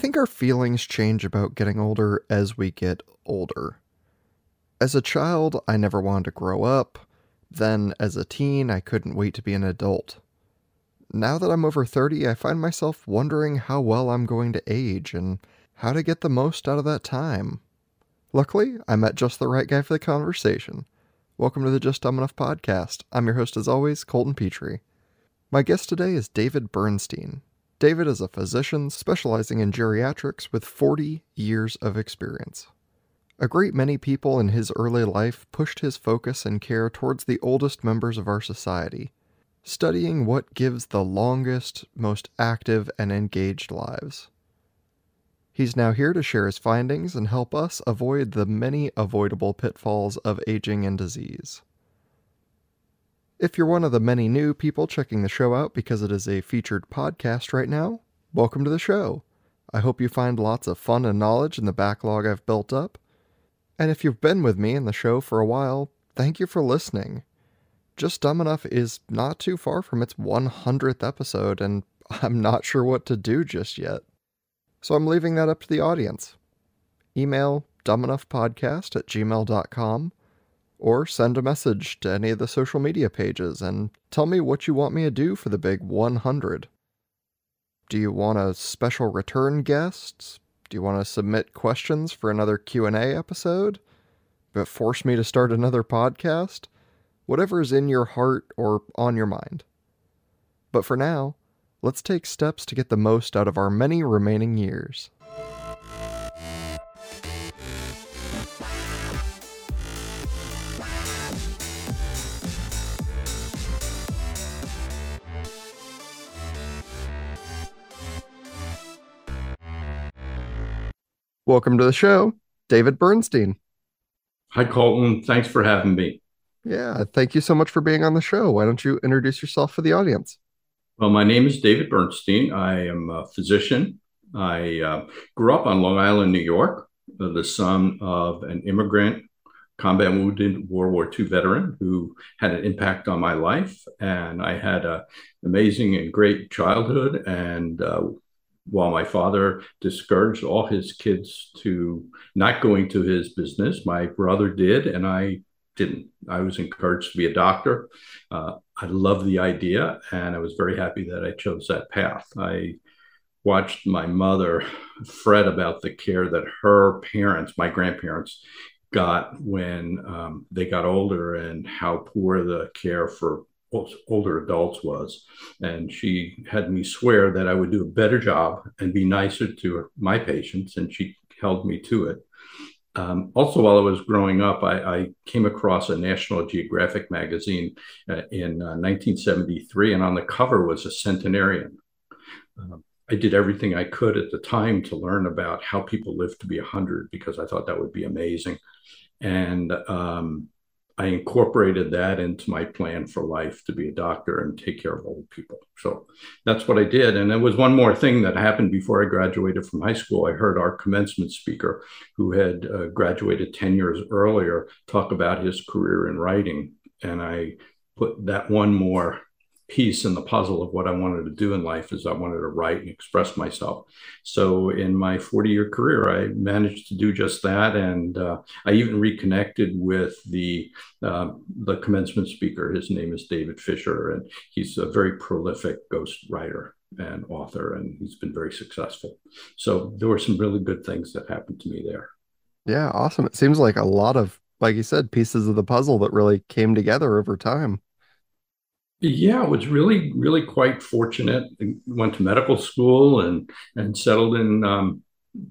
think our feelings change about getting older as we get older. As a child, I never wanted to grow up. Then, as a teen, I couldn't wait to be an adult. Now that I'm over 30, I find myself wondering how well I'm going to age and how to get the most out of that time. Luckily, I met just the right guy for the conversation. Welcome to the Just Dumb Enough podcast. I'm your host, as always, Colton Petrie. My guest today is David Bernstein. David is a physician specializing in geriatrics with 40 years of experience. A great many people in his early life pushed his focus and care towards the oldest members of our society, studying what gives the longest, most active, and engaged lives. He's now here to share his findings and help us avoid the many avoidable pitfalls of aging and disease. If you're one of the many new people checking the show out because it is a featured podcast right now, welcome to the show. I hope you find lots of fun and knowledge in the backlog I've built up. And if you've been with me in the show for a while, thank you for listening. Just Dumb Enough is not too far from its 100th episode, and I'm not sure what to do just yet. So I'm leaving that up to the audience. Email dumbenoughpodcast at gmail.com or send a message to any of the social media pages and tell me what you want me to do for the big 100. Do you want a special return guest? Do you want to submit questions for another Q&A episode? But force me to start another podcast? Whatever is in your heart or on your mind. But for now, let's take steps to get the most out of our many remaining years. Welcome to the show, David Bernstein. Hi, Colton. Thanks for having me. Yeah, thank you so much for being on the show. Why don't you introduce yourself for the audience? Well, my name is David Bernstein. I am a physician. I uh, grew up on Long Island, New York, uh, the son of an immigrant, combat wounded World War II veteran who had an impact on my life. And I had an amazing and great childhood and uh, while my father discouraged all his kids to not going to his business, my brother did, and I didn't. I was encouraged to be a doctor. Uh, I loved the idea, and I was very happy that I chose that path. I watched my mother fret about the care that her parents, my grandparents, got when um, they got older and how poor the care for older adults was. And she had me swear that I would do a better job and be nicer to my patients, and she held me to it. Um, also, while I was growing up, I, I, came across a National Geographic magazine uh, in uh, 1973, and on the cover was a centenarian. Uh, I did everything I could at the time to learn about how people live to be 100 because I thought that would be amazing. And um, I incorporated that into my plan for life to be a doctor and take care of old people. So that's what I did. And there was one more thing that happened before I graduated from high school. I heard our commencement speaker, who had uh, graduated 10 years earlier, talk about his career in writing. And I put that one more piece in the puzzle of what I wanted to do in life is I wanted to write and express myself. So in my 40 year career, I managed to do just that. And uh, I even reconnected with the, uh, the commencement speaker. His name is David Fisher, and he's a very prolific ghost writer and author, and he's been very successful. So there were some really good things that happened to me there. Yeah, awesome. It seems like a lot of, like you said, pieces of the puzzle that really came together over time. Yeah, I was really, really quite fortunate. I went to medical school and and settled in. Um,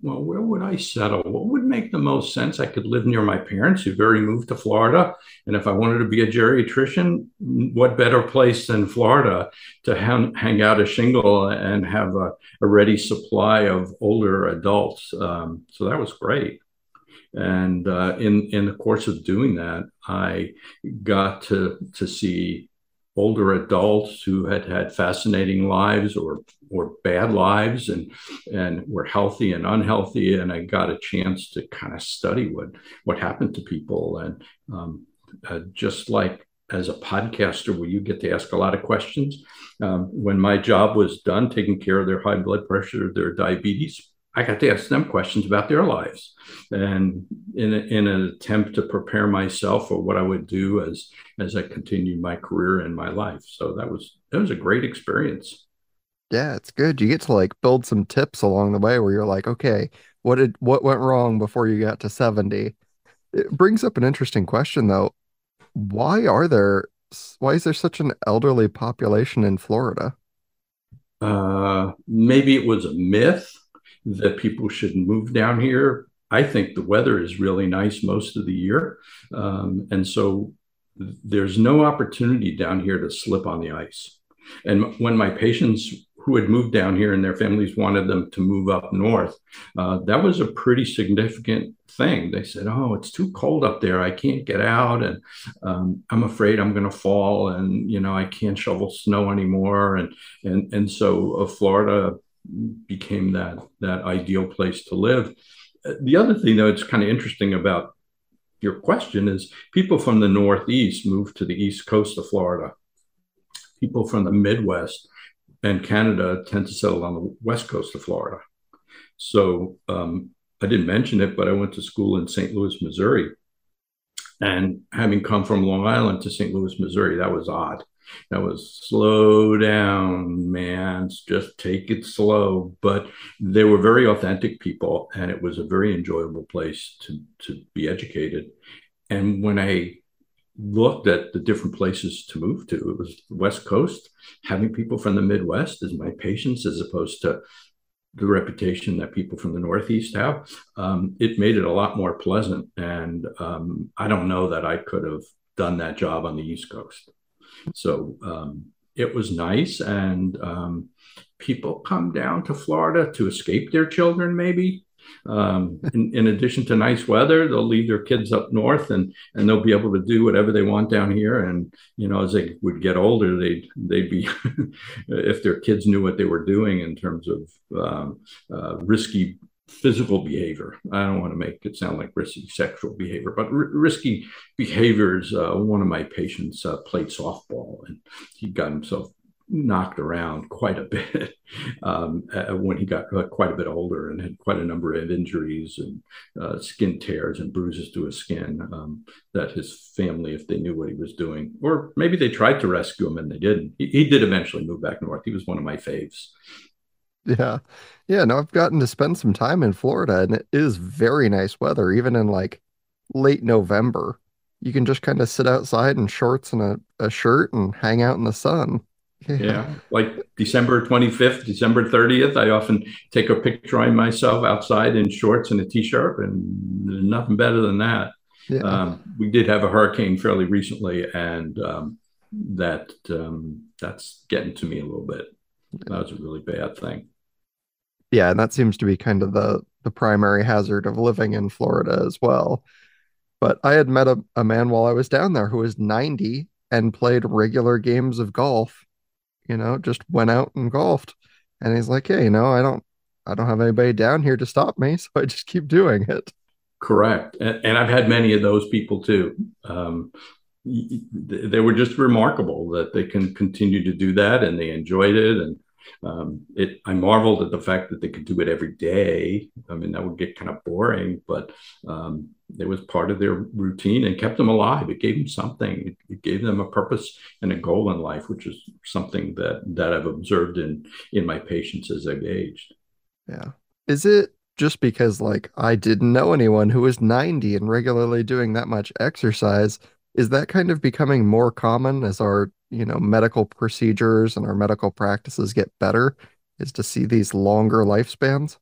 well, where would I settle? What would make the most sense? I could live near my parents who've already moved to Florida, and if I wanted to be a geriatrician, what better place than Florida to hang, hang out a shingle and have a, a ready supply of older adults? Um, so that was great. And uh, in in the course of doing that, I got to to see older adults who had had fascinating lives or or bad lives and and were healthy and unhealthy and I got a chance to kind of study what what happened to people. And um, uh, just like as a podcaster where you get to ask a lot of questions um, when my job was done taking care of their high blood pressure their diabetes I got to ask them questions about their lives, and in, a, in an attempt to prepare myself for what I would do as as I continued my career and my life. So that was that was a great experience. Yeah, it's good. You get to like build some tips along the way where you're like, okay, what did what went wrong before you got to 70? It brings up an interesting question though. Why are there why is there such an elderly population in Florida? Uh, maybe it was a myth that people should move down here. I think the weather is really nice most of the year. Um, and so there's no opportunity down here to slip on the ice. And when my patients who had moved down here and their families wanted them to move up north, uh, that was a pretty significant thing. They said, "Oh, it's too cold up there. I can't get out, and um, I'm afraid I'm going to fall, and you know I can't shovel snow anymore." And and and so uh, Florida became that that ideal place to live. The other thing, though, it's kind of interesting about your question is people from the Northeast moved to the East Coast of Florida. People from the Midwest and Canada tend to settle on the West Coast of Florida. So um, I didn't mention it, but I went to school in St. Louis, Missouri. And having come from Long Island to St. Louis, Missouri, that was odd that was slow down, man. Just take it slow. But they were very authentic people, and it was a very enjoyable place to to be educated. And when I looked at the different places to move to, it was the West Coast. Having people from the Midwest as my patients, as opposed to the reputation that people from the Northeast have, um, it made it a lot more pleasant. And um, I don't know that I could have done that job on the East Coast. So um, it was nice. And um, people come down to Florida to escape their children, maybe. Um, in, in, addition to nice weather, they'll leave their kids up north and and they'll be able to do whatever they want down here. And you know, as they would get older, they'd they'd be if their kids knew what they were doing in terms of um, uh, risky physical behavior. I don't want to make it sound like risky sexual behavior, but r- risky behaviors. Uh, one of my patients uh, played softball and he got himself knocked around quite a bit um, uh, when he got uh, quite a bit older and had quite a number of injuries and uh, skin tears and bruises to his skin um, that his family, if they knew what he was doing, or maybe they tried to rescue him and they didn't. He, he did eventually move back north. He was one of my faves. Yeah. Yeah. No, I've gotten to spend some time in Florida and it is very nice weather, even in like late November. You can just kind of sit outside in shorts and a, a shirt and hang out in the sun. Yeah. yeah. Like December 25th, December 30th, I often take a picture of myself outside in shorts and a t shirt, and nothing better than that. Yeah. Um, we did have a hurricane fairly recently, and um, that um, that's getting to me a little bit. That was a really bad thing. Yeah, and that seems to be kind of the the primary hazard of living in Florida as well. But I had met a, a man while I was down there who was 90 and played regular games of golf, you know, just went out and golfed. And he's like, Hey, you know, I don't I don't have anybody down here to stop me, so I just keep doing it. Correct. And, and I've had many of those people too. Um, they were just remarkable that they can continue to do that and they enjoyed it and um, it I marveled at the fact that they could do it every day. I mean, that would get kind of boring, but um, it was part of their routine and kept them alive. It gave them something. It, it, gave them a purpose and a goal in life, which is something that that I've observed in in my patients as they've aged. Yeah. Is it just because like I didn't know anyone who was 90 and regularly doing that much exercise? Is that kind of becoming more common as our you know medical procedures and our medical practices get better is to see these longer lifespans?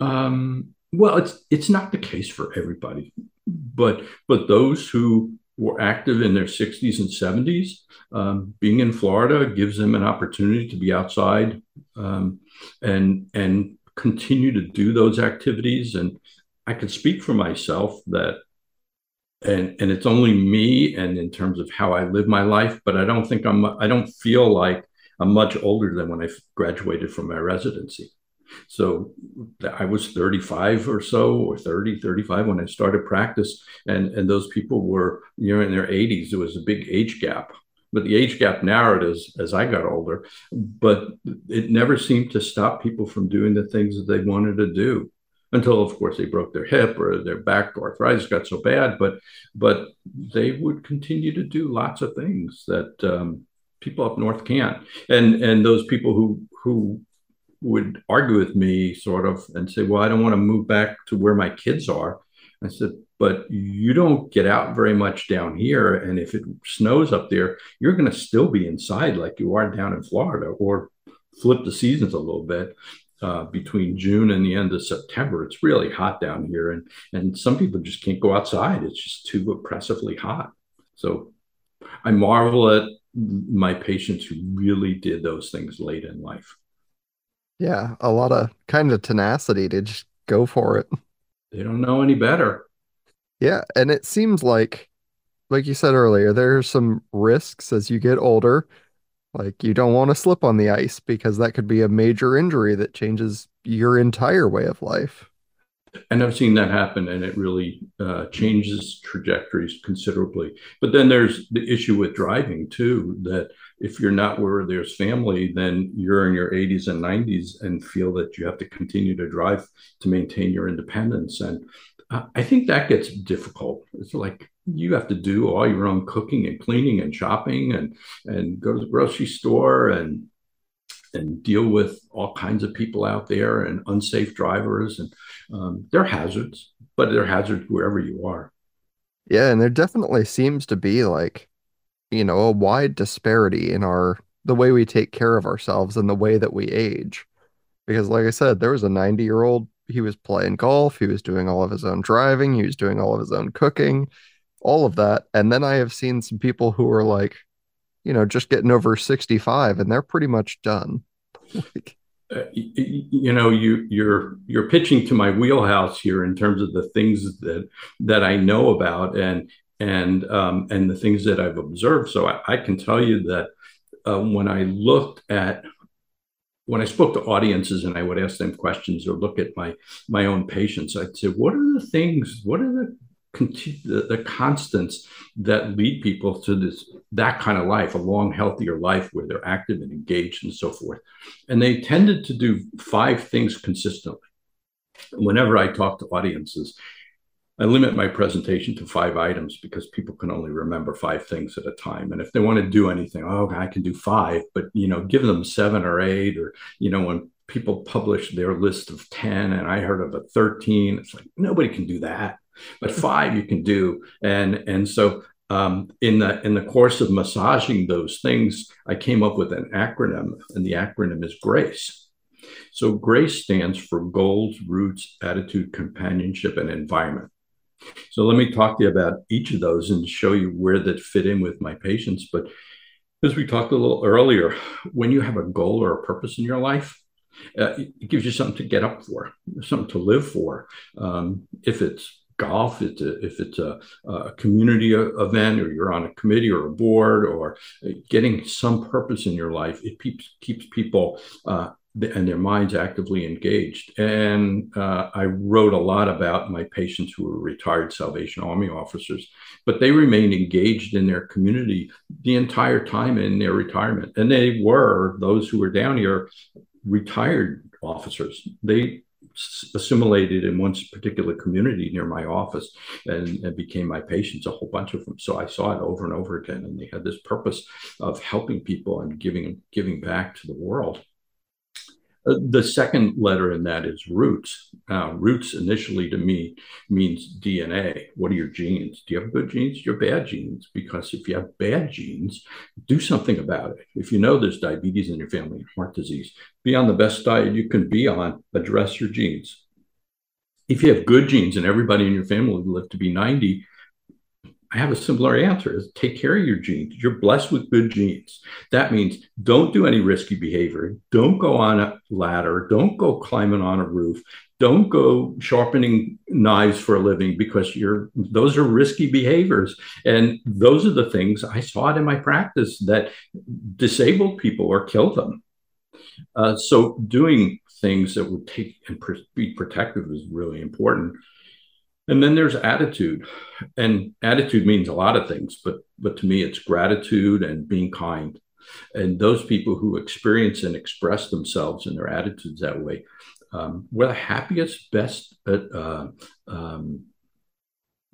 Um, well it's it's not the case for everybody but but those who were active in their 60s and 70s um, being in florida gives them an opportunity to be outside um, and and continue to do those activities. And i can speak for myself that and and it's only me and in terms of how I live my life, but I don't think I'm I don't feel like I'm much older than when I graduated from my residency. So I was 35 or so, or 30, 35 when I started practice, and and those people were you know in their 80s. There was a big age gap, but the age gap narrowed as as I got older. But it never seemed to stop people from doing the things that they wanted to do until of course they broke their hip or their back arthritis got so bad but but they would continue to do lots of things that um, people up north can't. And and those people who who would argue with me sort of and say well i don't want to move back to where my kids are i said but you don't get out very much down here and if it snows up there you're going to still be inside like you are down in florida or flip the seasons a little bit uh, between June and the end of September. It's really hot down here, and and some people just can't go outside. It's just too oppressively hot. So I marvel at my patients who really did those things late in life. Yeah, a lot of kind of tenacity to just go for it. They don't know any better. Yeah, and it seems like like you said earlier, there are some risks as you get older like you don't want to slip on the ice because that could be a major injury that changes your entire way of life. And I've seen that happen, and it really uh, changes trajectories considerably. But then there's the issue with driving too. That if you're not where there's family, then you're in your 80s and 90s and feel that you have to continue to drive to maintain your independence. And uh, I think that gets difficult. It's like you have to do all your own cooking and cleaning and shopping and and go to the grocery store and and deal with all kinds of people out there and unsafe drivers and um, they're hazards but they're hazards wherever you are. Yeah and there definitely seems to be like you know a wide disparity in our the way we take care of ourselves and the way that we age. Because like i said there was a 90 year old he was playing golf he was doing all of his own driving he was doing all of his own cooking all of that. And then I have seen some people who are like, you know, just getting over 65 and they're pretty much done. like, uh, you know you you're you're pitching to my wheelhouse here in terms of the things that that I know about and and um, and the things that I've observed. So I, I can tell you that uh, when I looked at when I spoke to audiences and I would ask them questions or look at my my own patients, I'd say, what are the things? What are the the, the constants that lead people to this that kind of life, a long, healthier life where they're active and engaged and so forth. And they tended to do five things consistently. Whenever I talk to audiences, I limit my presentation to five items because people can only remember five things at a time. And if they want to do anything, oh, I can do five, but you know, give them seven or eight, or you know, when people publish their list of 10 and I heard of a 13, it's like nobody can do that but five you can do. And and so um, in the in the course of massaging those things i came up with an acronym and the acronym is grace. So grace stands for goals roots attitude companionship and environment. So let me talk to you about each of those and show you where that fit in with my patients. But as we talked a little earlier when you have a goal or a purpose in your life uh, it gives you something to get up for, something to live for. Um, if it's golf, it's a, if it's a, a, community event or you're on a committee or a board or getting some purpose in your life, it keeps, keeps people uh, and their minds actively engaged. And uh, I wrote a lot about my patients who were retired Salvation Army officers, but they remained engaged in their community the entire time in their retirement. And they were, those who were down here, retired officers. They assimilated in one particular community near my office and, and, became my patients, a whole bunch of them. So I saw it over and over again. And they had this purpose of helping people and giving, giving back to the world. Uh, the second letter in that is roots. Uh, roots initially to me means DNA. What are your genes? Do you have good genes? Your bad genes? Because if you have bad genes, do something about it. If you know there's diabetes in your family, heart disease, be on the best diet you can be on, address your genes. If you have good genes and everybody in your family will live to be 90, I have a similar answer is take care of your genes. You're blessed with good genes. That means don't do any risky behavior. Don't go on a ladder. Don't go climbing on a roof. Don't go sharpening knives for a living because you're those are risky behaviors. And those are the things I saw it in my practice that disabled people or kill them. Uh, so doing things that would take and be protective is really important. And then there's attitude. And attitude means a lot of things, but but to me it's gratitude and being kind. And those people who experience and express themselves and their attitudes that way um, were the happiest, best uh, um,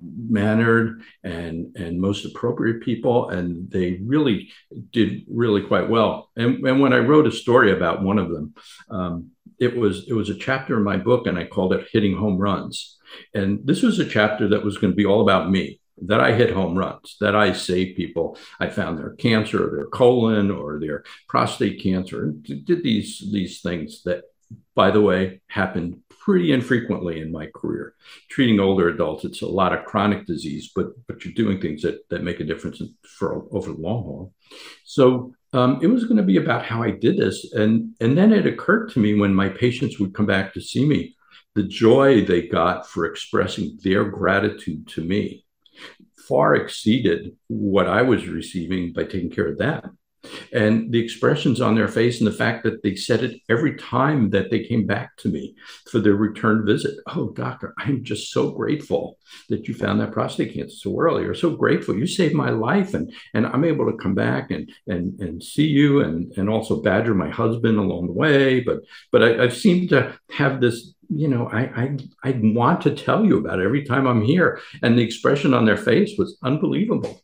mannered and and most appropriate people and they really did really quite well and, and when i wrote a story about one of them um, it was it was a chapter in my book and i called it hitting home runs and this was a chapter that was going to be all about me that I hit home runs, that I saved people. I found their cancer or their colon or their prostate cancer and did these these things that, by the way, happened pretty infrequently in my career. Treating older adults, it's a lot of chronic disease, but but you're doing things that that make a difference for over the long haul. So um, it was going to be about how I did this, and and then it occurred to me when my patients would come back to see me, the joy they got for expressing their gratitude to me far exceeded what I was receiving by taking care of them and the expressions on their face and the fact that they said it every time that they came back to me for their return visit. Oh, doctor, I'm just so grateful that you found that prostate cancer so early, or so grateful you saved my life, and and I'm able to come back and and and see you, and and also badger my husband along the way. But but I, I've seemed to have this you know, I, I I want to tell you about it every time I'm here, and the expression on their face was unbelievable.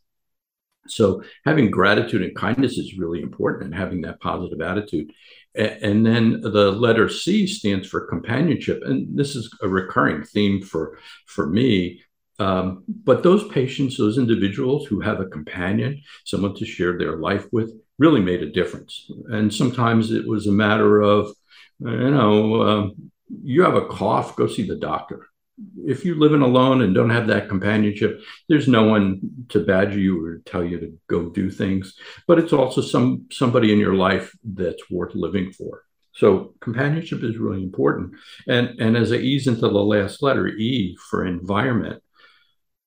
So having gratitude and kindness is really important and having that positive attitude. And then the letter C stands for companionship. And this is a recurring theme for, for me. Um, but those patients, those individuals who have a companion, someone to share their life with, really made a difference. And sometimes it was a matter of, you know, um, you have a cough, go see the doctor if you're living alone and don't have that companionship, there's no one to badger you or tell you to go do things. But it's also some somebody in your life that's worth living for. So companionship is really important. And and as I ease into the last letter, E for environment.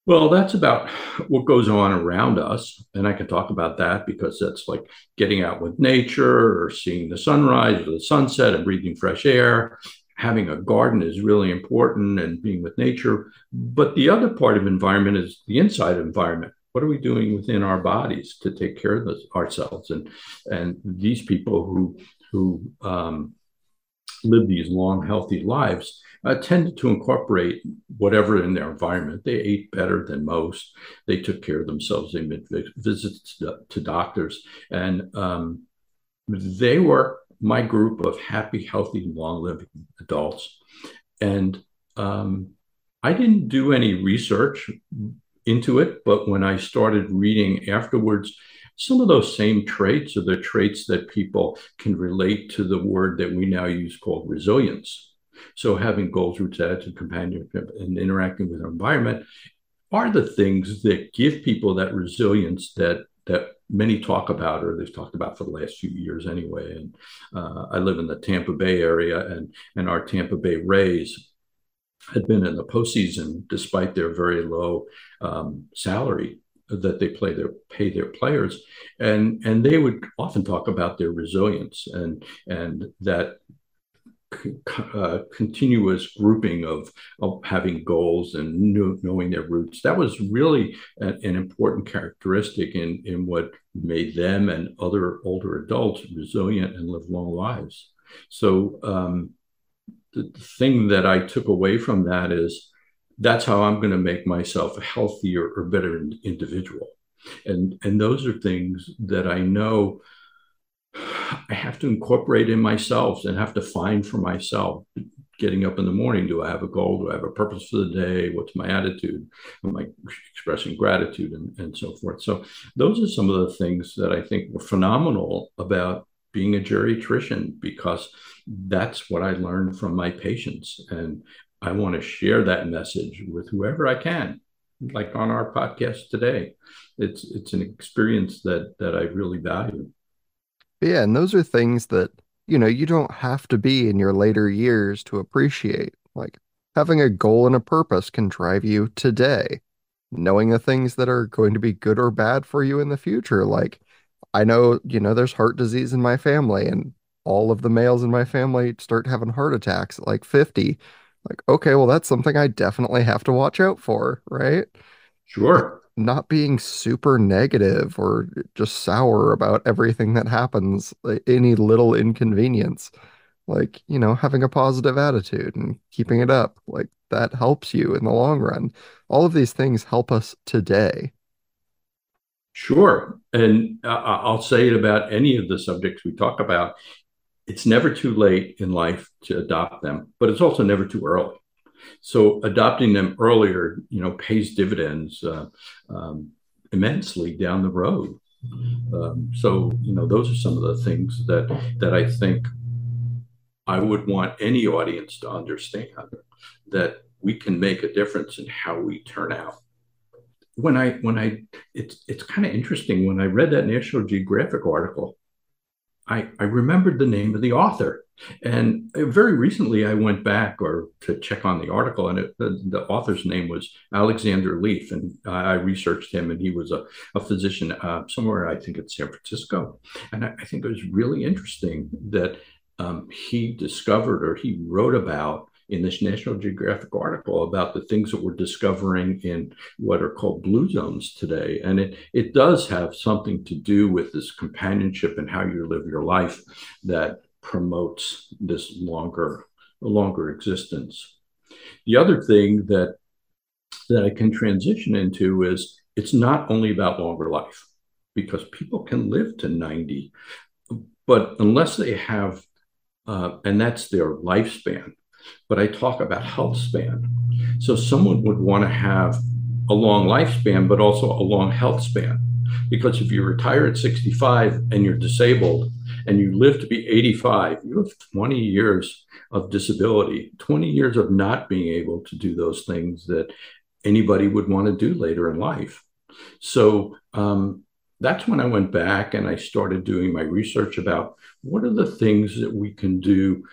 Well, that's about what goes on around us. And I can talk about that because that's like getting out with nature or seeing the sunrise or the sunset and breathing fresh air having a garden is really important and being with nature. But the other part of environment is the inside environment. What are we doing within our bodies to take care of this, ourselves? And and these people who who um, live these long, healthy lives uh, tended to incorporate whatever in their environment. They ate better than most. They took care of themselves. They made visits to, to doctors, and um, they were my group of happy, healthy, long living adults. And um, I didn't do any research into it, but when I started reading afterwards, some of those same traits are the traits that people can relate to the word that we now use called resilience. So, having goals, roots, attitude, companionship, and interacting with our environment are the things that give people that resilience that that many talk about, or they've talked about for the last few years anyway. And uh, I live in the Tampa Bay area, and and our Tampa Bay Rays had been in the postseason despite their very low um, salary that they play their pay their players and and they would often talk about their resilience and and that uh, continuous grouping of, of having goals and knew, knowing their roots. That was really a, an important characteristic in, in what made them and other older adults resilient and live long lives. So, um, the thing that I took away from that is that's how I'm going to make myself a healthier or better individual. And, and those are things that I know I have to incorporate in myself and have to find for myself. Getting up in the morning, do I have a goal? Do I have a purpose for the day? What's my attitude? Am I expressing gratitude and, and so forth? So, those are some of the things that I think were phenomenal about being a geriatrician because that's what I learned from my patients. And I want to share that message with whoever I can, like on our podcast today. It's it's an experience that that I really value. Yeah, and those are things that, you know, you don't have to be in your later years to appreciate. Like having a goal and a purpose can drive you today. Knowing the things that are going to be good or bad for you in the future. Like I know, you know, there's heart disease in my family and all of the males in my family start having heart attacks at like 50. Like, okay, well, that's something I definitely have to watch out for, right? Sure. Not being super negative or just sour about everything that happens, like any little inconvenience. Like, you know, having a positive attitude and keeping it up, like that helps you in the long run. All of these things help us today. Sure. And uh, I'll say it about any of the subjects we talk about. It's never too late in life to adopt them, but it's also never too early. So adopting them earlier, you know, pays dividends uh, um, immensely down the road. Um, so, you know, those are some of the things that that I think I would want any audience to understand that we can make a difference in how we turn out. When I when I it's it's kind of interesting when I read that National Geographic article, I I remembered the name of the author. And very recently, I went back or to check on the article, and it, the, the, author's name was Alexander Leaf, and I researched him, and he was a, a physician uh, somewhere, I think, in San Francisco. And I, I think it was really interesting that um, he discovered or he wrote about in this National Geographic article about the things that we're discovering in what are called blue zones today. And it, it does have something to do with this companionship and how you live your life that promotes this longer, longer existence. The other thing that that I can transition into is it's not only about longer life because people can live to 90, but unless they have uh, and that's their lifespan. But I talk about health span. So someone would want to have a long lifespan, but also a long health span. Because if you retire at 65 and you're disabled and you live to be 85, you have 20 years of disability, 20 years of not being able to do those things that anybody would want to do later in life. So um, that's when I went back and I started doing my research about what are the things that we can do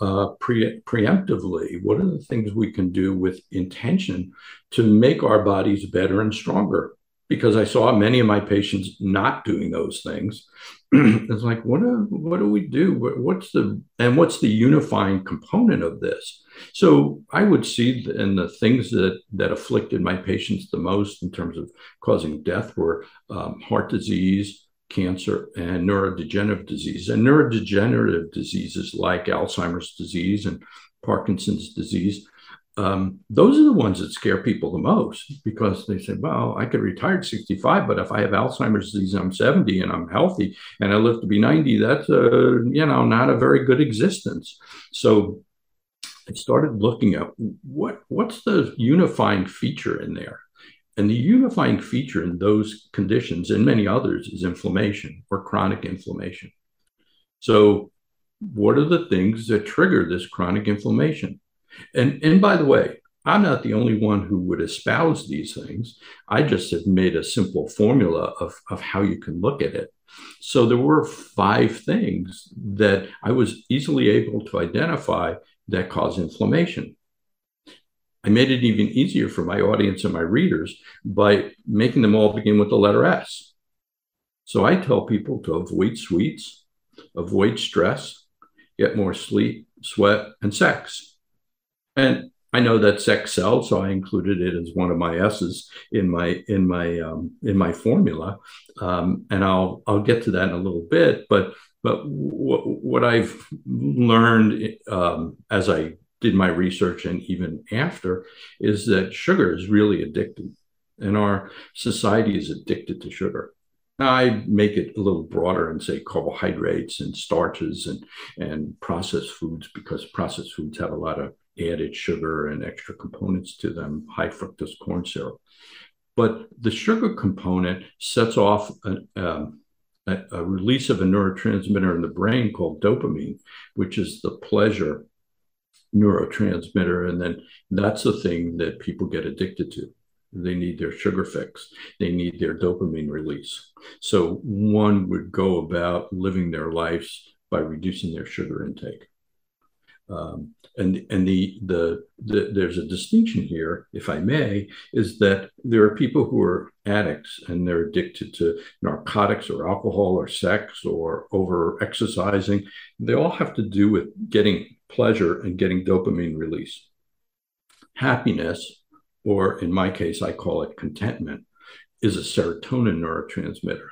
uh, pre- preemptively? What are the things we can do with intention to make our bodies better and stronger? Because I saw many of my patients not doing those things. It's like, what do, what do we do? What's the and what's the unifying component of this? So I would see in the things that that afflicted my patients the most in terms of causing death were um, heart disease, cancer and neurodegenerative disease. And neurodegenerative diseases like Alzheimer's disease and Parkinson's disease, um, those are the ones that scare people the most because they say, well, I could retire at 65, but if I have Alzheimer's disease, I'm 70 and I'm healthy and I live to be 90, that's, a, you know, not a very good existence. So I started looking at what what's the unifying feature in there and the unifying feature in those conditions and many others is inflammation or chronic inflammation. So, what are the things that trigger this chronic inflammation? And, and by the way, I'm not the only one who would espouse these things. I just have made a simple formula of, of how you can look at it. So there were five things that I was easily able to identify that cause inflammation. I made it even easier for my audience and my readers by making them all begin with the letter S. So I tell people to avoid sweets, avoid stress, get more sleep, sweat, and sex. And I know that's Excel, so I included it as one of my S's in my in my um, in my formula, um, and I'll I'll get to that in a little bit. But but w- what I've learned um, as I did my research and even after is that sugar is really addictive and our society is addicted to sugar. I make it a little broader and say carbohydrates and starches and, and processed foods because processed foods have a lot of added sugar and extra components to them, high fructose corn syrup. But the sugar component sets off a, um, a, a release of a neurotransmitter in the brain called dopamine, which is the pleasure neurotransmitter. And then that's the thing that people get addicted to. They need their sugar fix, they need their dopamine release. So one would go about living their lives by reducing their sugar intake. Um, and and the, the, the there's a distinction here, if I may, is that there are people who are addicts and they're addicted to narcotics or alcohol or sex or over exercising. They all have to do with getting pleasure and getting dopamine release. Happiness, or in my case, I call it contentment, is a serotonin neurotransmitter.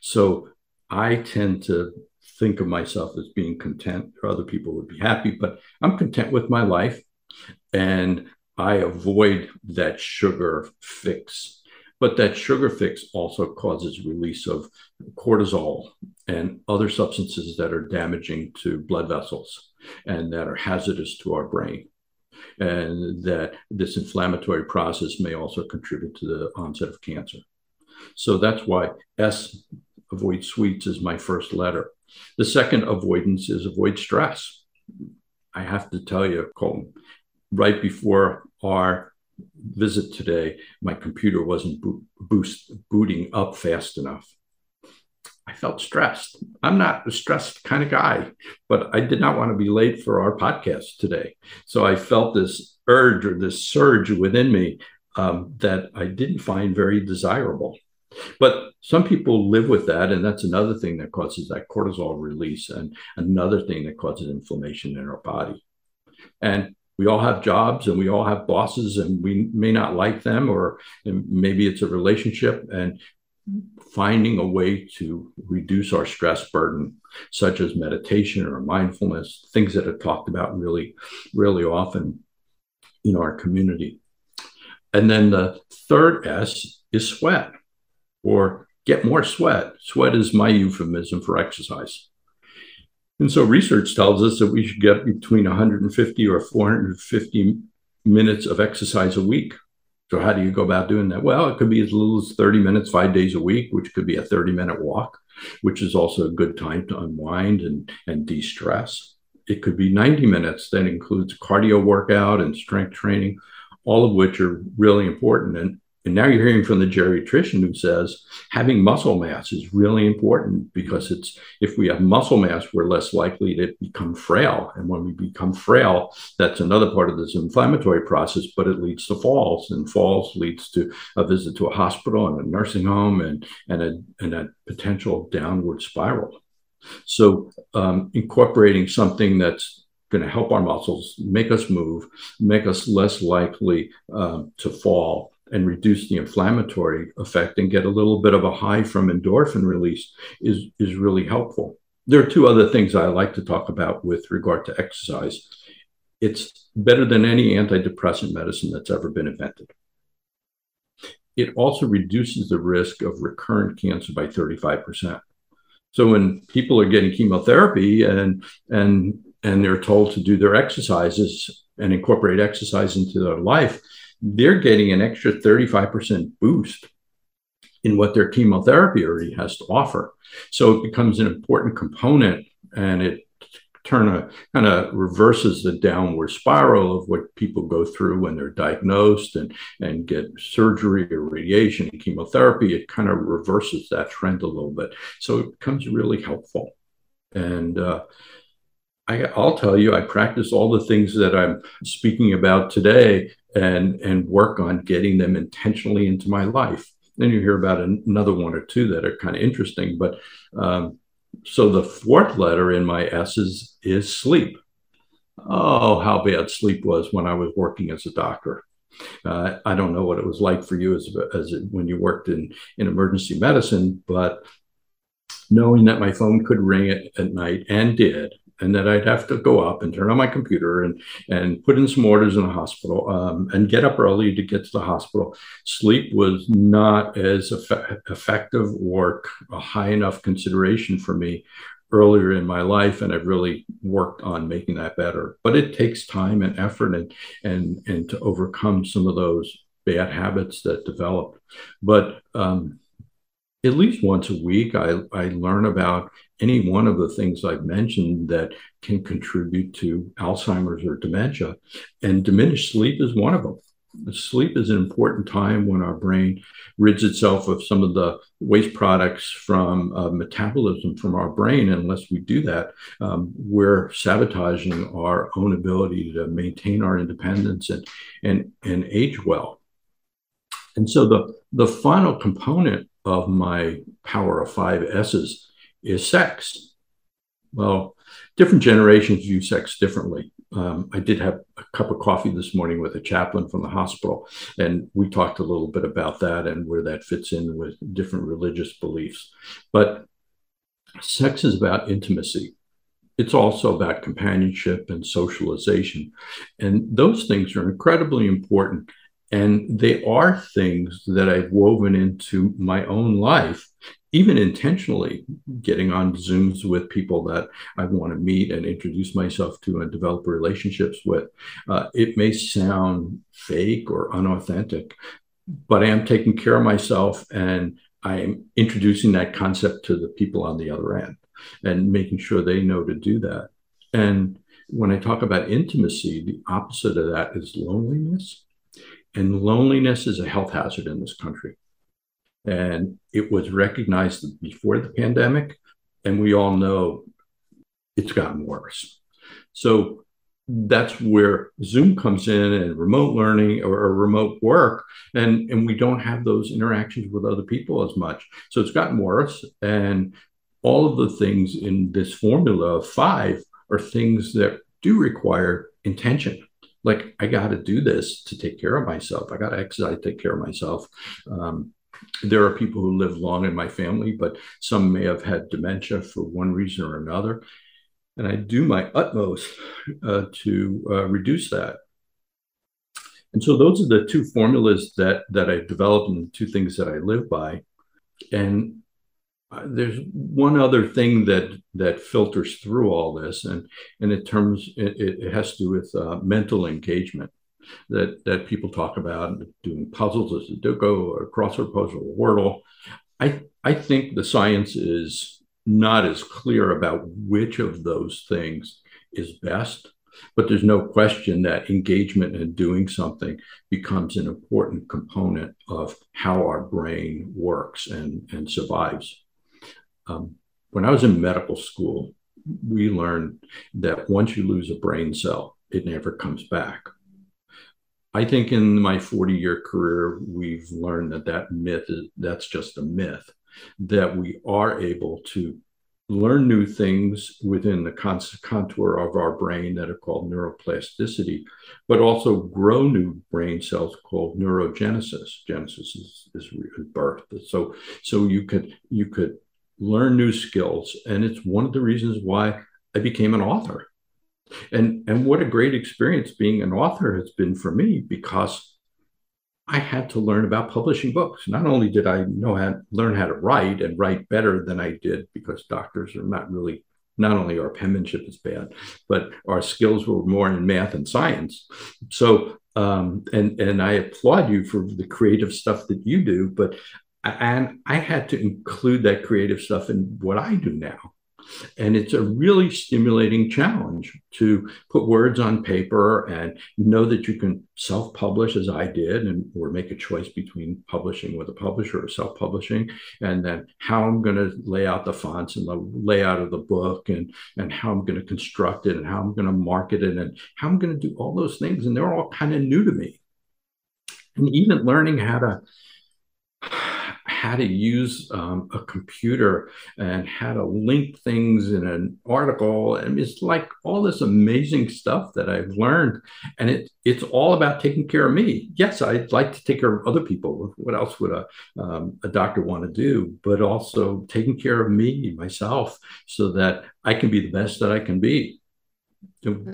So I tend to think of myself as being content, or other people would be happy, but I'm content with my life and I avoid that sugar fix. But that sugar fix also causes release of cortisol and other substances that are damaging to blood vessels and that are hazardous to our brain. And that this inflammatory process may also contribute to the onset of cancer. So that's why S, avoid sweets, is my first letter. The second avoidance is avoid stress. I have to tell you, Colton, right before our visit today, my computer wasn't bo- boost, booting up fast enough. I felt stressed. I'm not a stressed kind of guy, but I did not want to be late for our podcast today. So I felt this urge or this surge within me um, that I didn't find very desirable. But some people live with that, and that's another thing that causes that cortisol release, and another thing that causes inflammation in our body. And we all have jobs and we all have bosses and we may not like them or maybe it's a relationship and finding a way to reduce our stress burden such as meditation or mindfulness things that are talked about really really often in our community and then the third s is sweat or get more sweat sweat is my euphemism for exercise and so research tells us that we should get between 150 or 450 minutes of exercise a week. So how do you go about doing that? Well, it could be as little as 30 minutes, five days a week, which could be a 30 minute walk, which is also a good time to unwind and, and de-stress. It could be 90 minutes that includes cardio workout and strength training, all of which are really important. And and now you're hearing from the geriatrician who says having muscle mass is really important because it's if we have muscle mass, we're less likely to become frail. And when we become frail, that's another part of this inflammatory process, but it leads to falls, and falls leads to a visit to a hospital and a nursing home and, and, a, and a potential downward spiral. So um, incorporating something that's going to help our muscles, make us move, make us less likely um, to fall and reduce the inflammatory effect and get a little bit of a high from endorphin release is, is really helpful. There are two other things I like to talk about with regard to exercise. It's better than any antidepressant medicine that's ever been invented. It also reduces the risk of recurrent cancer by 35%. So when people are getting chemotherapy and and and they're told to do their exercises and incorporate exercise into their life, they're getting an extra 35% boost in what their chemotherapy already has to offer. So it becomes an important component and it turn a kind of reverses the downward spiral of what people go through when they're diagnosed and and get surgery or radiation and chemotherapy. It kind of reverses that trend a little bit. So it becomes really helpful. And uh, I, will tell you, I practice all the things that I'm speaking about today and and work on getting them intentionally into my life. Then you hear about another one or two that are kind of interesting. But um, so the fourth letter in my S is, sleep. Oh, how bad sleep was when I was working as a doctor. Uh, I don't know what it was like for you as, as when you worked in, in emergency medicine, but knowing that my phone could ring at, at night and did, and that I'd have to go up and turn on my computer and and put in some orders in the hospital um, and get up early to get to the hospital. Sleep was not as eff- effective or a high enough consideration for me earlier in my life, and I've really worked on making that better. But it takes time and effort and and and to overcome some of those bad habits that develop. But um, at least once a week, I, I learn about any one of the things I've mentioned that can contribute to Alzheimer's or dementia. And diminished sleep is one of them. Sleep is an important time when our brain rids itself of some of the waste products from uh, metabolism from our brain. Unless we do that, um, we're sabotaging our own ability to maintain our independence and, and, and age well. And so the, the final component of my power of five S's is sex. Well, different generations view sex differently. Um, I did have a cup of coffee this morning with a chaplain from the hospital, and we talked a little bit about that and where that fits in with different religious beliefs. But sex is about intimacy. It's also about companionship and socialization. And those things are incredibly important. And they are things that I've woven into my own life even intentionally getting on Zooms with people that I want to meet and introduce myself to and develop relationships with. Uh, it may sound fake or unauthentic, but I am taking care of myself and I am introducing that concept to the people on the other end and making sure they know to do that. And when I talk about intimacy, the opposite of that is loneliness. And loneliness is a health hazard in this country. And it was recognized before the pandemic. And we all know it's gotten worse. So that's where Zoom comes in and remote learning or, or, remote work, and, and we don't have those interactions with other people as much. So it's gotten worse. And all of the things in this formula of five are things that do require intention. Like, I got to do this to take care of myself. I got to exercise, take care of myself. Um, there are people who live long in my family, but some may have had dementia for one reason or another. And I do my utmost uh, to uh, reduce that. And so those are the two formulas that that I've developed and the two things that I live by. And uh, there's one other thing that that filters through all this, and and in terms it, it has to do with uh, mental engagement that that people talk about doing puzzles as Sudoku or crossword puzzle or Wordle. I I think the science is not as clear about which of those things is best, but there's no question that engagement and doing something becomes an important component of how our brain works and, and survives. Um, when I was in medical school, we learned that once you lose a brain cell, it never comes back. I think in my 40 year career, we've learned that that myth is that's just a myth, that we are able to learn new things within the contour of our brain that are called neuroplasticity, but also grow new brain cells called neurogenesis. Genesis is, is birth. So, so you could you could learn new skills, and it's one of the reasons why I became an author and and what a great experience being an author has been for me because I had to learn about publishing books. Not only did I know how learn how to write and write better than I did because doctors are not really not only our penmanship is bad, but our skills were more in math and science. So um, and and I applaud you for the creative stuff that you do, but and I had to include that creative stuff in what I do now. And it's a really stimulating challenge to put words on paper and know that you can self publish as I did, and or make a choice between publishing with a publisher or self publishing, and then how I'm going to lay out the fonts and the layout of the book, and, and how I'm going to construct it, and how I'm going to market it, and how I'm going to do all those things. And they're all kind of new to me. And even learning how to how to use um, a computer and how to link things in an article. And it's like all this amazing stuff that I've learned. And it, it's all about taking care of me. Yes, I'd like to take care of other people. What else would a, um, a doctor want to do? But also taking care of me, myself, so that I can be the best that I can be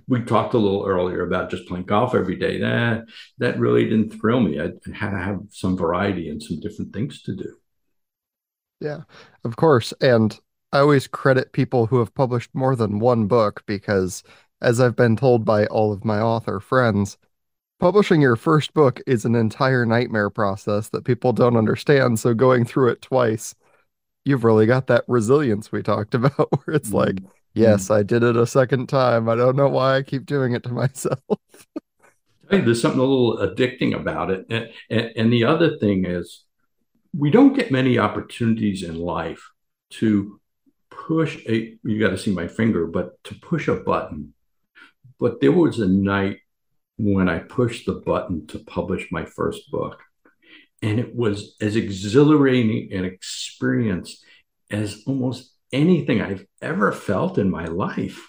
we talked a little earlier about just playing golf every day. That that really didn't thrill me. I had to have some variety and some different things to do. Yeah, of course. And I always credit people who have published more than one book because, as I've been told by all of my author friends, publishing your first book is an entire nightmare process that people don't understand. So going through it twice, you've really got that resilience we talked about, where it's mm-hmm. like, Hmm. yes, I did it a second time. I don't know why I keep doing it to myself. There's something a little addicting about it. And, and, and the other thing is, we don't get many opportunities in life to push a you got to see my finger but to push a button but there was a night when i pushed the button to publish my first book and it was as exhilarating an experience as almost anything I've ever felt in my life.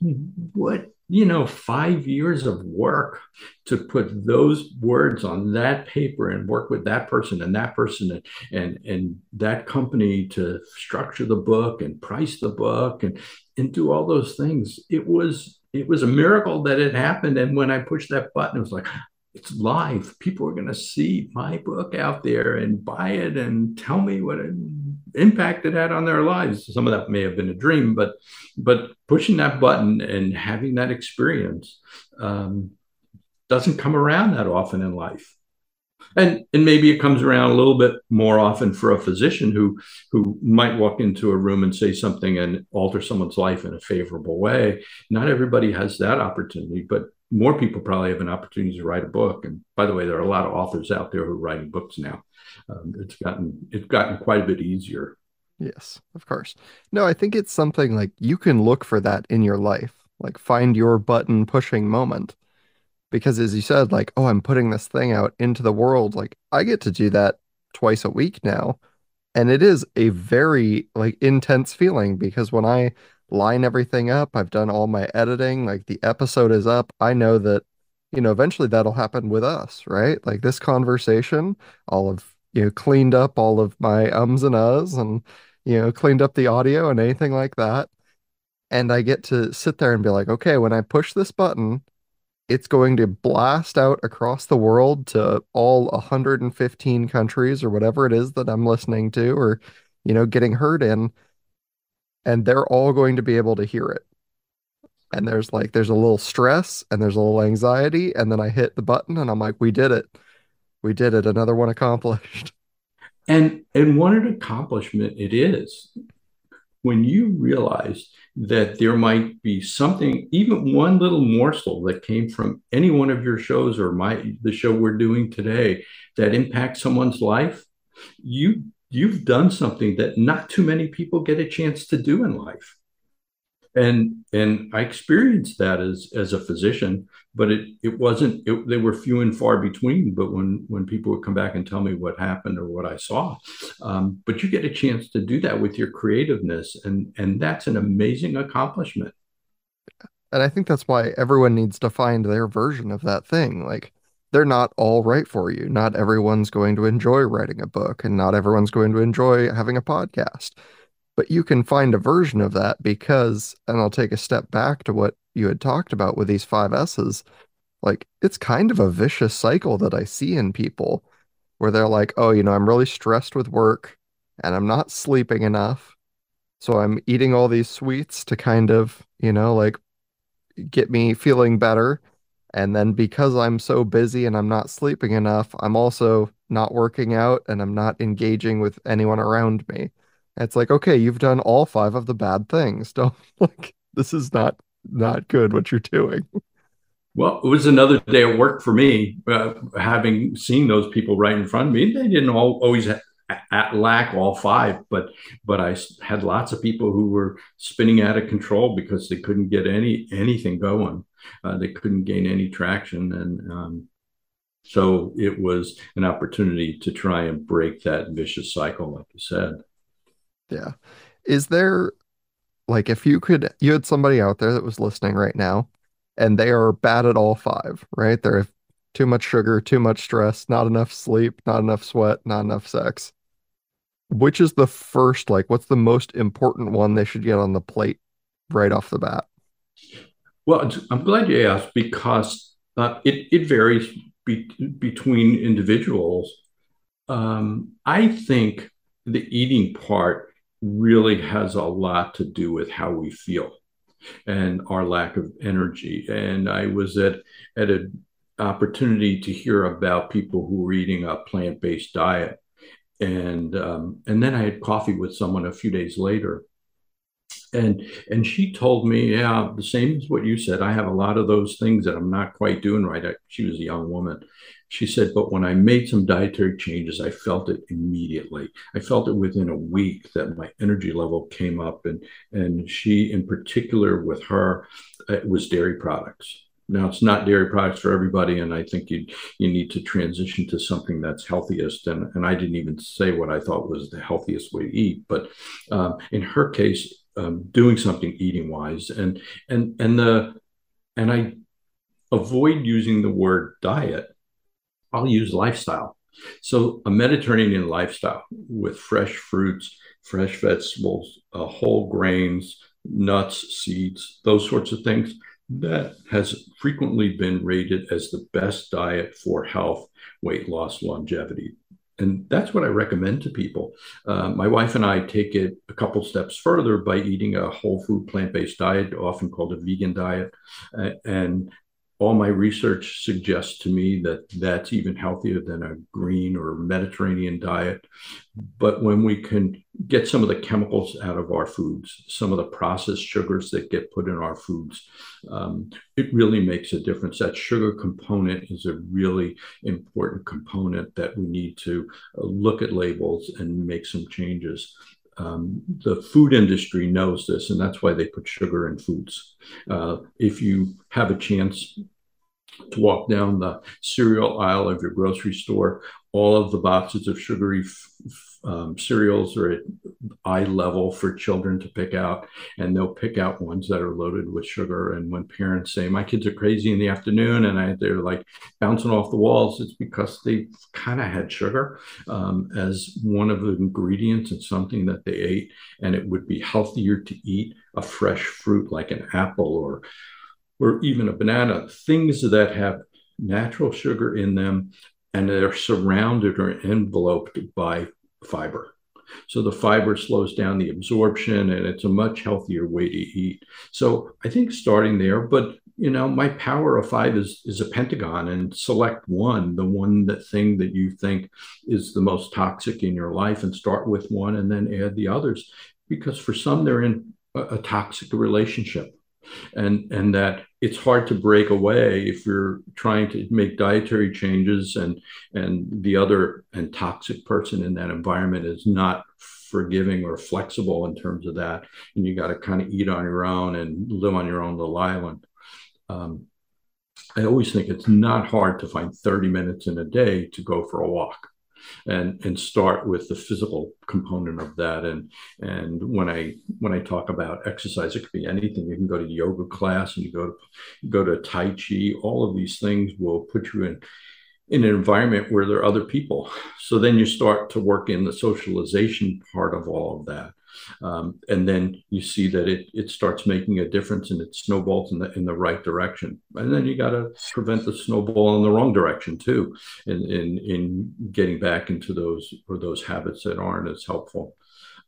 What you know, five years of work to put those words on that paper and work with that person and that person and, and, and that company to structure the book and price the book and, and do all those things. It was, it was a miracle that it happened. And when I pushed that button, it was like, it's live. People are going to see my book out there and buy it and tell me what it, impact it had on their lives. Some of that may have been a dream, but but pushing that button and having that experience um, doesn't come around that often in life. And, and maybe it comes around a little bit more often for a physician who who might walk into a room and say something and alter someone's life in a favorable way. Not everybody has that opportunity, but more people probably have an opportunity to write a book. And by the way, there are a lot of authors out there who are writing books now. Um, it's gotten it's gotten quite a bit easier. Yes, of course. No, I think it's something like you can look for that in your life, like find your button pushing moment. Because as you said, like, oh, I'm putting this thing out into the world. Like, I get to do that twice a week now. And it is a very like intense feeling because when I line everything up. I've done all my editing, like the episode is up. I know that, you know, eventually that'll happen with us, right? Like this conversation, all of, you know, cleaned up all of my ums and uhs and, you know, cleaned up the audio and anything like that. And I get to sit there and be like, okay, when I push this button, it's going to blast out across the world to all 115 countries or whatever it is that I'm listening to or, you know, getting heard in and they're all going to be able to hear it. And there's like there's a little stress and there's a little anxiety, and then I hit the button and I'm like, we did it. We did it. Another one accomplished. And and what an accomplishment it is when you realize that there might be something, even one little morsel that came from any one of your shows or my the show we're doing today that impacts someone's life, you you've done something that not too many people get a chance to do in life and and i experienced that as as a physician but it it wasn't it, they were few and far between but when when people would come back and tell me what happened or what i saw um, but you get a chance to do that with your creativeness and and that's an amazing accomplishment and i think that's why everyone needs to find their version of that thing like they're not all right for you. Not everyone's going to enjoy writing a book, and not everyone's going to enjoy having a podcast. But you can find a version of that because, and I'll take a step back to what you had talked about with these five S's. Like, it's kind of a vicious cycle that I see in people where they're like, oh, you know, I'm really stressed with work and I'm not sleeping enough. So I'm eating all these sweets to kind of, you know, like get me feeling better and then because I'm so busy and I'm not sleeping enough, I'm also not working out and I'm not engaging with anyone around me. It's like, okay, you've done all five of the bad things. Don't like this is not not good what you're doing. Well, it was another day at work for me, uh, having seen those people right in front of me. They didn't all, always at lack all five, but but I had lots of people who were spinning out of control because they couldn't get any anything going. Uh, they couldn't gain any traction, and um, so it was an opportunity to try and break that vicious cycle, like you said. Yeah, is there like if you could, you had somebody out there that was listening right now, and they are bad at all five, right? They're too much sugar, too much stress, not enough sleep, not enough sweat, not enough sex which is the first, like, what's the most important one they should get on the plate right off the bat? Well, I'm glad you asked because uh, it, it varies be, between individuals. Um, I think the eating part really has a lot to do with how we feel and our lack of energy. And I was at at an opportunity to hear about people who were eating a plant based diet and um, and then I had coffee with someone a few days later, and and she told me, yeah, the same as what you said. I have a lot of those things that I'm not quite doing right. I, she was a young woman. She said, but when I made some dietary changes, I felt it immediately. I felt it within a week that my energy level came up, and and she, in particular, with her, it was dairy products Now it's not dairy products for everybody, and I think you you need to transition to something that's healthiest. And and I didn't even say what I thought was the healthiest way to eat, but um, in her case, um, doing something eating wise, and and and the and I avoid using the word diet. I'll use lifestyle. So a Mediterranean lifestyle with fresh fruits, fresh vegetables, uh, whole grains, nuts, seeds, those sorts of things that has frequently been rated as the best diet for health, weight loss, longevity. And that's what I recommend to people. Uh, my wife and I take it a couple steps further by eating a whole food plant based diet, often called a vegan diet. Uh, and all my research suggests to me that that's even healthier than a green or Mediterranean diet. But when we can get some of the chemicals out of our foods, some of the processed sugars that get put in our foods, um, it really makes a difference. That sugar component is a really important component that we need to look at labels and make some changes. Um, the food industry knows this, and that's why they put sugar in foods. Uh, if you have a chance to walk down the cereal aisle of your grocery store, all of the boxes of sugary um, cereals are at eye level for children to pick out, and they'll pick out ones that are loaded with sugar. And when parents say, "My kids are crazy in the afternoon," and I, they're like bouncing off the walls, it's because they kind of had sugar um, as one of the ingredients in something that they ate, and it would be healthier to eat a fresh fruit like an apple or or even a banana, things that have natural sugar in them and they're surrounded or enveloped by fiber. So the fiber slows down the absorption and it's a much healthier way to eat. So I think starting there, but you know, my power of five is is a pentagon and select one, the one that thing that you think is the most toxic in your life and start with one and then add the others. Because for some they're in a, a toxic relationship and and that it's hard to break away if you're trying to make dietary changes and and the other and toxic person in that environment is not forgiving or flexible in terms of that. And you got to kind of eat on your own and live on your own little island. Um, i always think it's not hard to find 30 minutes in a day to go for a walk and and start with the physical component of that. And and when i when i talk about exercise it could be anything. You can go to yoga class and you go to go to tai chi. All of these things will put you in in an environment where there are other people. So then you start to work in the socialization part of all of that um, and then you see that it it starts making a difference and it snowballs in the in the right direction. And then you got to prevent the snowball in the wrong direction too, in in in getting back into those or those habits that aren't as helpful.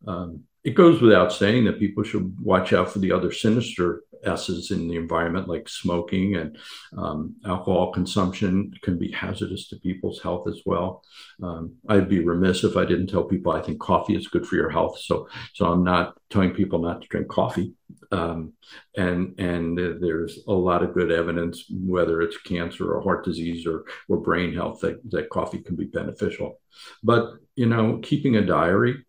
Um, it goes without saying that people should watch out for the other sinister S's in the environment, like smoking and um, alcohol consumption, can be hazardous to people's health as well. Um, I'd be remiss if I didn't tell people I think coffee is good for your health. So, so I'm not telling people not to drink coffee. Um, and and there's a lot of good evidence, whether it's cancer or heart disease or or brain health, that that coffee can be beneficial. But you know, keeping a diary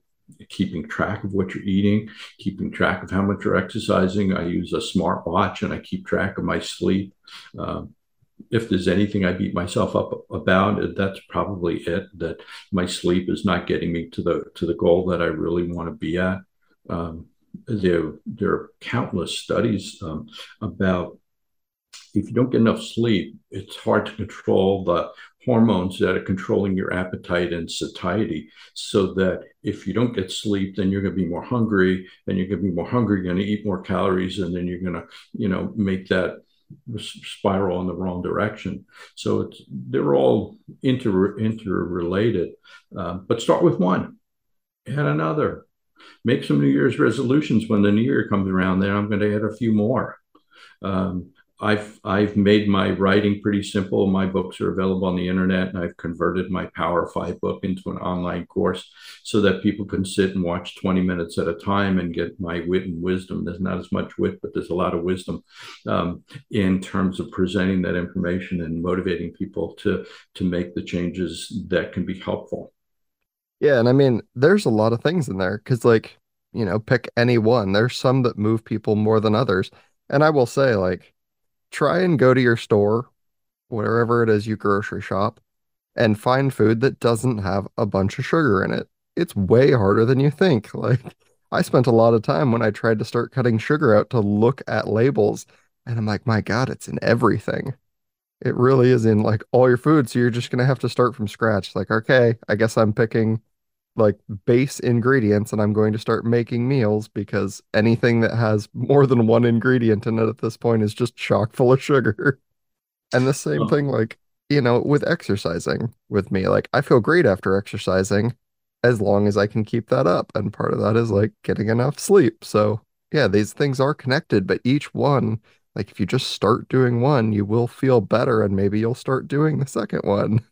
keeping track of what you're eating, keeping track of how much you're exercising. I use a smart watch and I keep track of my sleep. Um, if there's anything I beat myself up about, that's probably it. That my sleep is not getting me to the to the goal that I really want to be at. Um, there, there are countless studies um, about if you don't get enough sleep, it's hard to control the hormones that are controlling your appetite and satiety so that if you don't get sleep then you're going to be more hungry and you're going to be more hungry you're going to eat more calories and then you're going to you know make that spiral in the wrong direction. So it's they're all inter interrelated uh, but start with one and another. Make some new year's resolutions when the new year comes around then i'm going to add a few more. Um, I've I've made my writing pretty simple. My books are available on the internet, and I've converted my Power Five book into an online course so that people can sit and watch 20 minutes at a time and get my wit and wisdom. There's not as much wit, but there's a lot of wisdom um, in terms of presenting that information and motivating people to to make the changes that can be helpful. Yeah, and I mean, there's a lot of things in there because, like, you know, pick any one. There's some that move people more than others, and I will say, like try and go to your store, wherever it is you grocery shop, and find food that doesn't have a bunch of sugar in it. It's way harder than you think. Like, I spent a lot of time when I tried to start cutting sugar out to look at labels, and I'm like, my God, it's in everything. It really is in like all your food. So you're just gonna have to start from scratch. Like, okay, I guess I'm picking like base ingredients and I'm going to start making meals because anything that has more than one ingredient in it at this point is just chock full of sugar. And the same Oh, thing, like, you know, with exercising with me. Like, I feel great after exercising as long as I can keep that up. And part of that is like getting enough sleep. So, yeah, these things are connected, but each one, like, if you just start doing one, you will feel better and maybe you'll start doing the second one.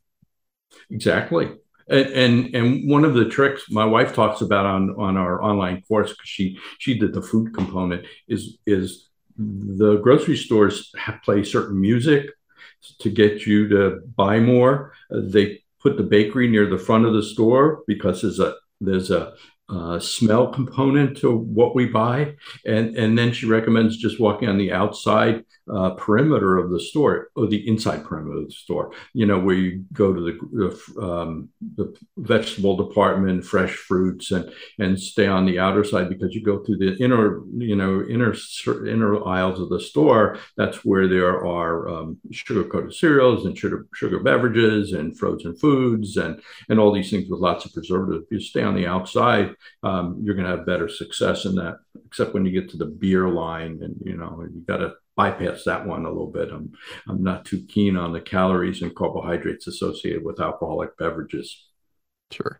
exactly. And, and and one of the tricks my wife talks about on on our online course because she she did the food component is is the grocery stores play certain music to get you to buy more. They put the bakery near the front of the store because there's a there's a uh, smell component to what we buy, and and then she recommends just walking on the outside uh, perimeter of the store or the inside perimeter of the store. You know where you go to the the, um, the vegetable department, fresh fruits, and and stay on the outer side because you go through the inner you know inner inner aisles of the store. That's where there are um, sugar coated cereals and sugar sugar beverages and frozen foods and and all these things with lots of preservatives. You stay on the outside, um, you're going to have better success in that. Except when you get to the beer line, and you know you got to bypass that one a little bit. I'm I'm not too keen on the calories and carbohydrates associated with alcoholic beverages. Sure.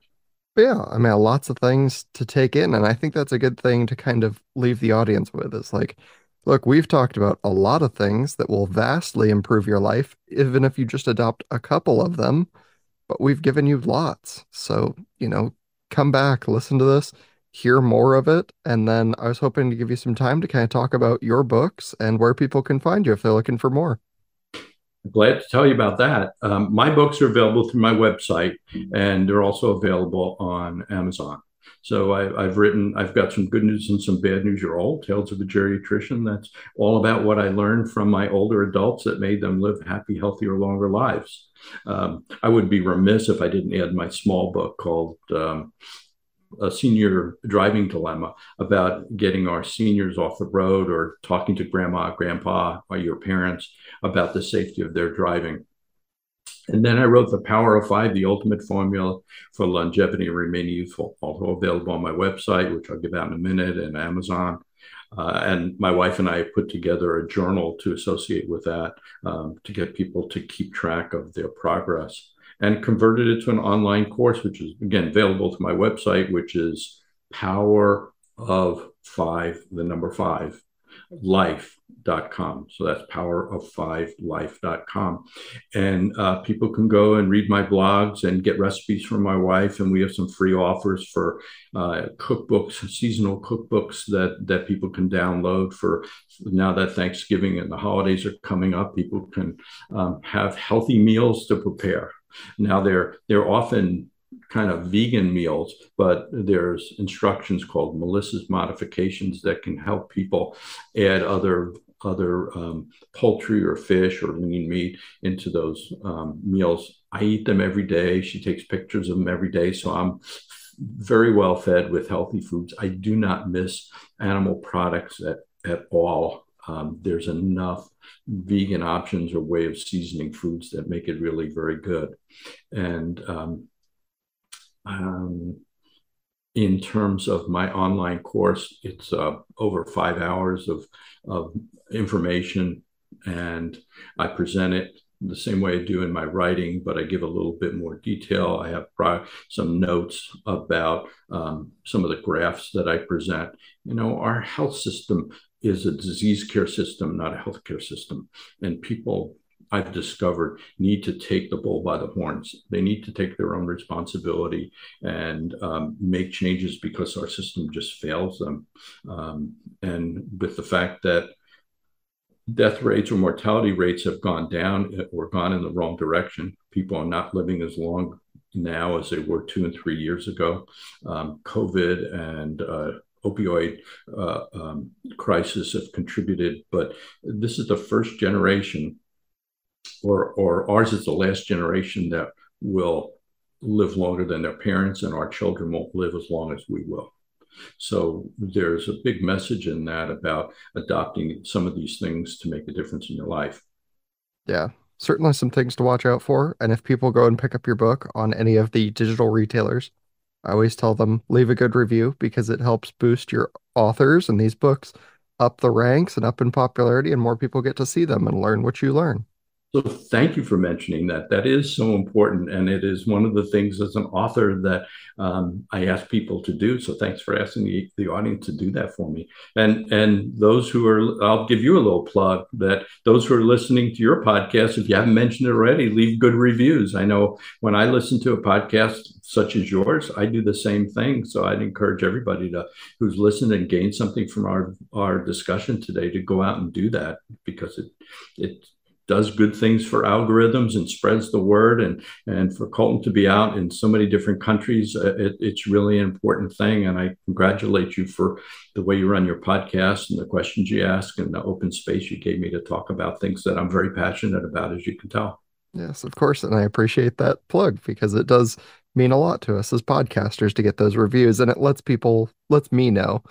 Yeah, I mean, lots of things to take in. And I think that's a good thing to kind of leave the audience with is like, look, we've talked about a lot of things that will vastly improve your life, even if you just adopt a couple of them. But we've given you lots. So, you know, come back, listen to this, hear more of it. And then I was hoping to give you some time to kind of talk about your books and where people can find you if they're looking for more. Glad to tell you about that. Um, my books are available through my website, and they're also available on Amazon. So I, have written, I've got some good news and some bad news. Your old Tales of a Geriatrician. That's all about what I learned from my older adults that made them live happy, healthier, longer lives. Um, I would be remiss if I didn't add my small book called um, a senior driving dilemma about getting our seniors off the road or talking to grandma, grandpa, or your parents about the safety of their driving. And then I wrote The Power of Five, the ultimate formula for longevity and remaining youthful, also available on my website, which I'll give out in a minute, and Amazon. Uh, and my wife and I put together a journal to associate with that um, to get people to keep track of their progress and converted it to an online course, which is again available to my website, which is Power of Five, the number five, life.com. So that's power of five life.com. And uh, people can go and read my blogs and get recipes from my wife. And we have some free offers for uh, cookbooks, seasonal cookbooks that, that people can download for now that Thanksgiving and the holidays are coming up. People can um, have healthy meals to prepare. Now they're they're often kind of vegan meals, but there's instructions called Melissa's modifications that can help people add other other um, poultry or fish or lean meat into those um, meals. I eat them every day. She takes pictures of them every day, so I'm very well fed with healthy foods. I do not miss animal products at at all. Um, there's enough vegan options or way of seasoning foods that make it really very good. And um, um, in terms of my online course, it's uh, over five hours of, of information, and I present it the same way I do in my writing, but I give a little bit more detail. I have some notes about um, some of the graphs that I present. You know, our health system is a disease care system, not a healthcare system, and people I've discovered need to take the bull by the horns. They need to take their own responsibility and um, make changes because our system just fails them. Um, and with the fact that death rates or mortality rates have gone down or gone in the wrong direction, people are not living as long now as they were two and three years ago. Um, COVID and uh, opioid uh, um, crisis have contributed, but this is the first generation, or or ours is the last generation that will live longer than their parents, and our children won't live as long as we will. So there's a big message in that about adopting some of these things to make a difference in your life. Yeah, certainly some things to watch out for. And if people go and pick up your book on any of the digital retailers, I always tell them leave a good review because it helps boost your authors and these books up the ranks and up in popularity, and more people get to see them and learn what you learn. So thank you for mentioning that. That is so important, and it is one of the things as an author that um, I ask people to do. So thanks for asking the, the audience to do that for me. And and those who are, I'll give you a little plug that those who are listening to your podcast, if you haven't mentioned it already, leave good reviews. I know when I listen to a podcast such as yours, I do the same thing. So I'd encourage everybody to who's listened and gained something from our our discussion today to go out and do that because it it does good things for algorithms and spreads the word and and for Colton to be out in so many different countries uh, it, it's really an important thing. And I congratulate you for the way you run your podcast and the questions you ask and the open space you gave me to talk about things that I'm very passionate about as you can tell. Yes of course. And I appreciate that plug because it does mean a lot to us as podcasters to get those reviews. And it lets people lets me know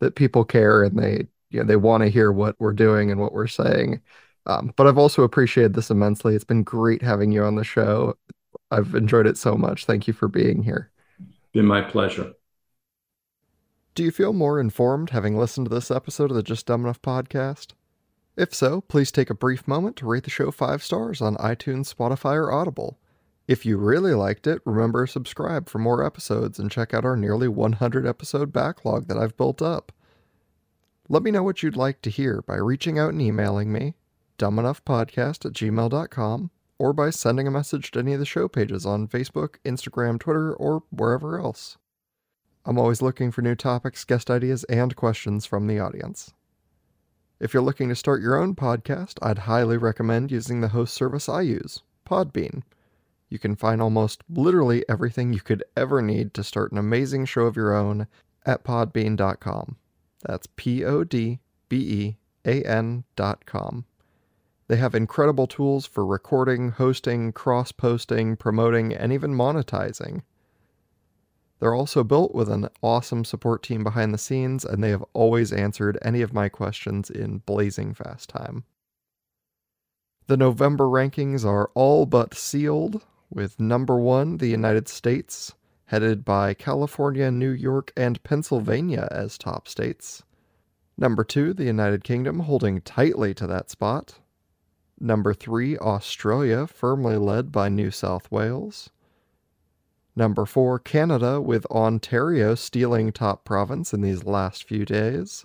that people care and they you know they want to hear what we're doing and what we're saying um, but I've also appreciated this immensely. It's been great having you on the show. I've enjoyed it so much. Thank you for being here. Been my pleasure. Do you feel more informed having listened to this episode of the Just Dumb Enough podcast? If so, please take a brief moment to rate the show five stars on iTunes, Spotify, or Audible. If you really liked it, remember to subscribe for more episodes and check out our nearly 100 episode backlog that I've built up. Let me know what you'd like to hear by reaching out and emailing me dumbenoughpodcast at gmail.com or by sending a message to any of the show pages on Facebook, Instagram, Twitter, or wherever else. I'm always looking for new topics, guest ideas, and questions from the audience. If you're looking to start your own podcast, I'd highly recommend using the host service I use, Podbean. You can find almost literally everything you could ever need to start an amazing show of your own at podbean.com. That's P O D B E A N.com. They have incredible tools for recording, hosting, cross posting, promoting, and even monetizing. They're also built with an awesome support team behind the scenes, and they have always answered any of my questions in blazing fast time. The November rankings are all but sealed, with number one, the United States, headed by California, New York, and Pennsylvania as top states. Number two, the United Kingdom, holding tightly to that spot. Number three, Australia, firmly led by New South Wales. Number four, Canada, with Ontario stealing top province in these last few days.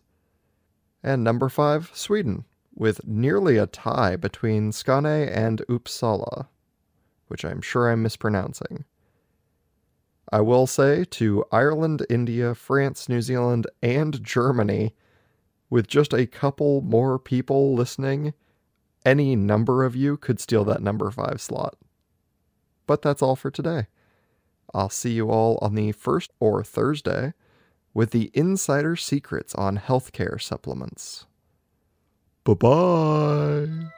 And number five, Sweden, with nearly a tie between Skane and Uppsala, which I'm sure I'm mispronouncing. I will say to Ireland, India, France, New Zealand, and Germany, with just a couple more people listening, any number of you could steal that number five slot. But that's all for today. I'll see you all on the first or Thursday with the insider secrets on healthcare supplements. Bye bye.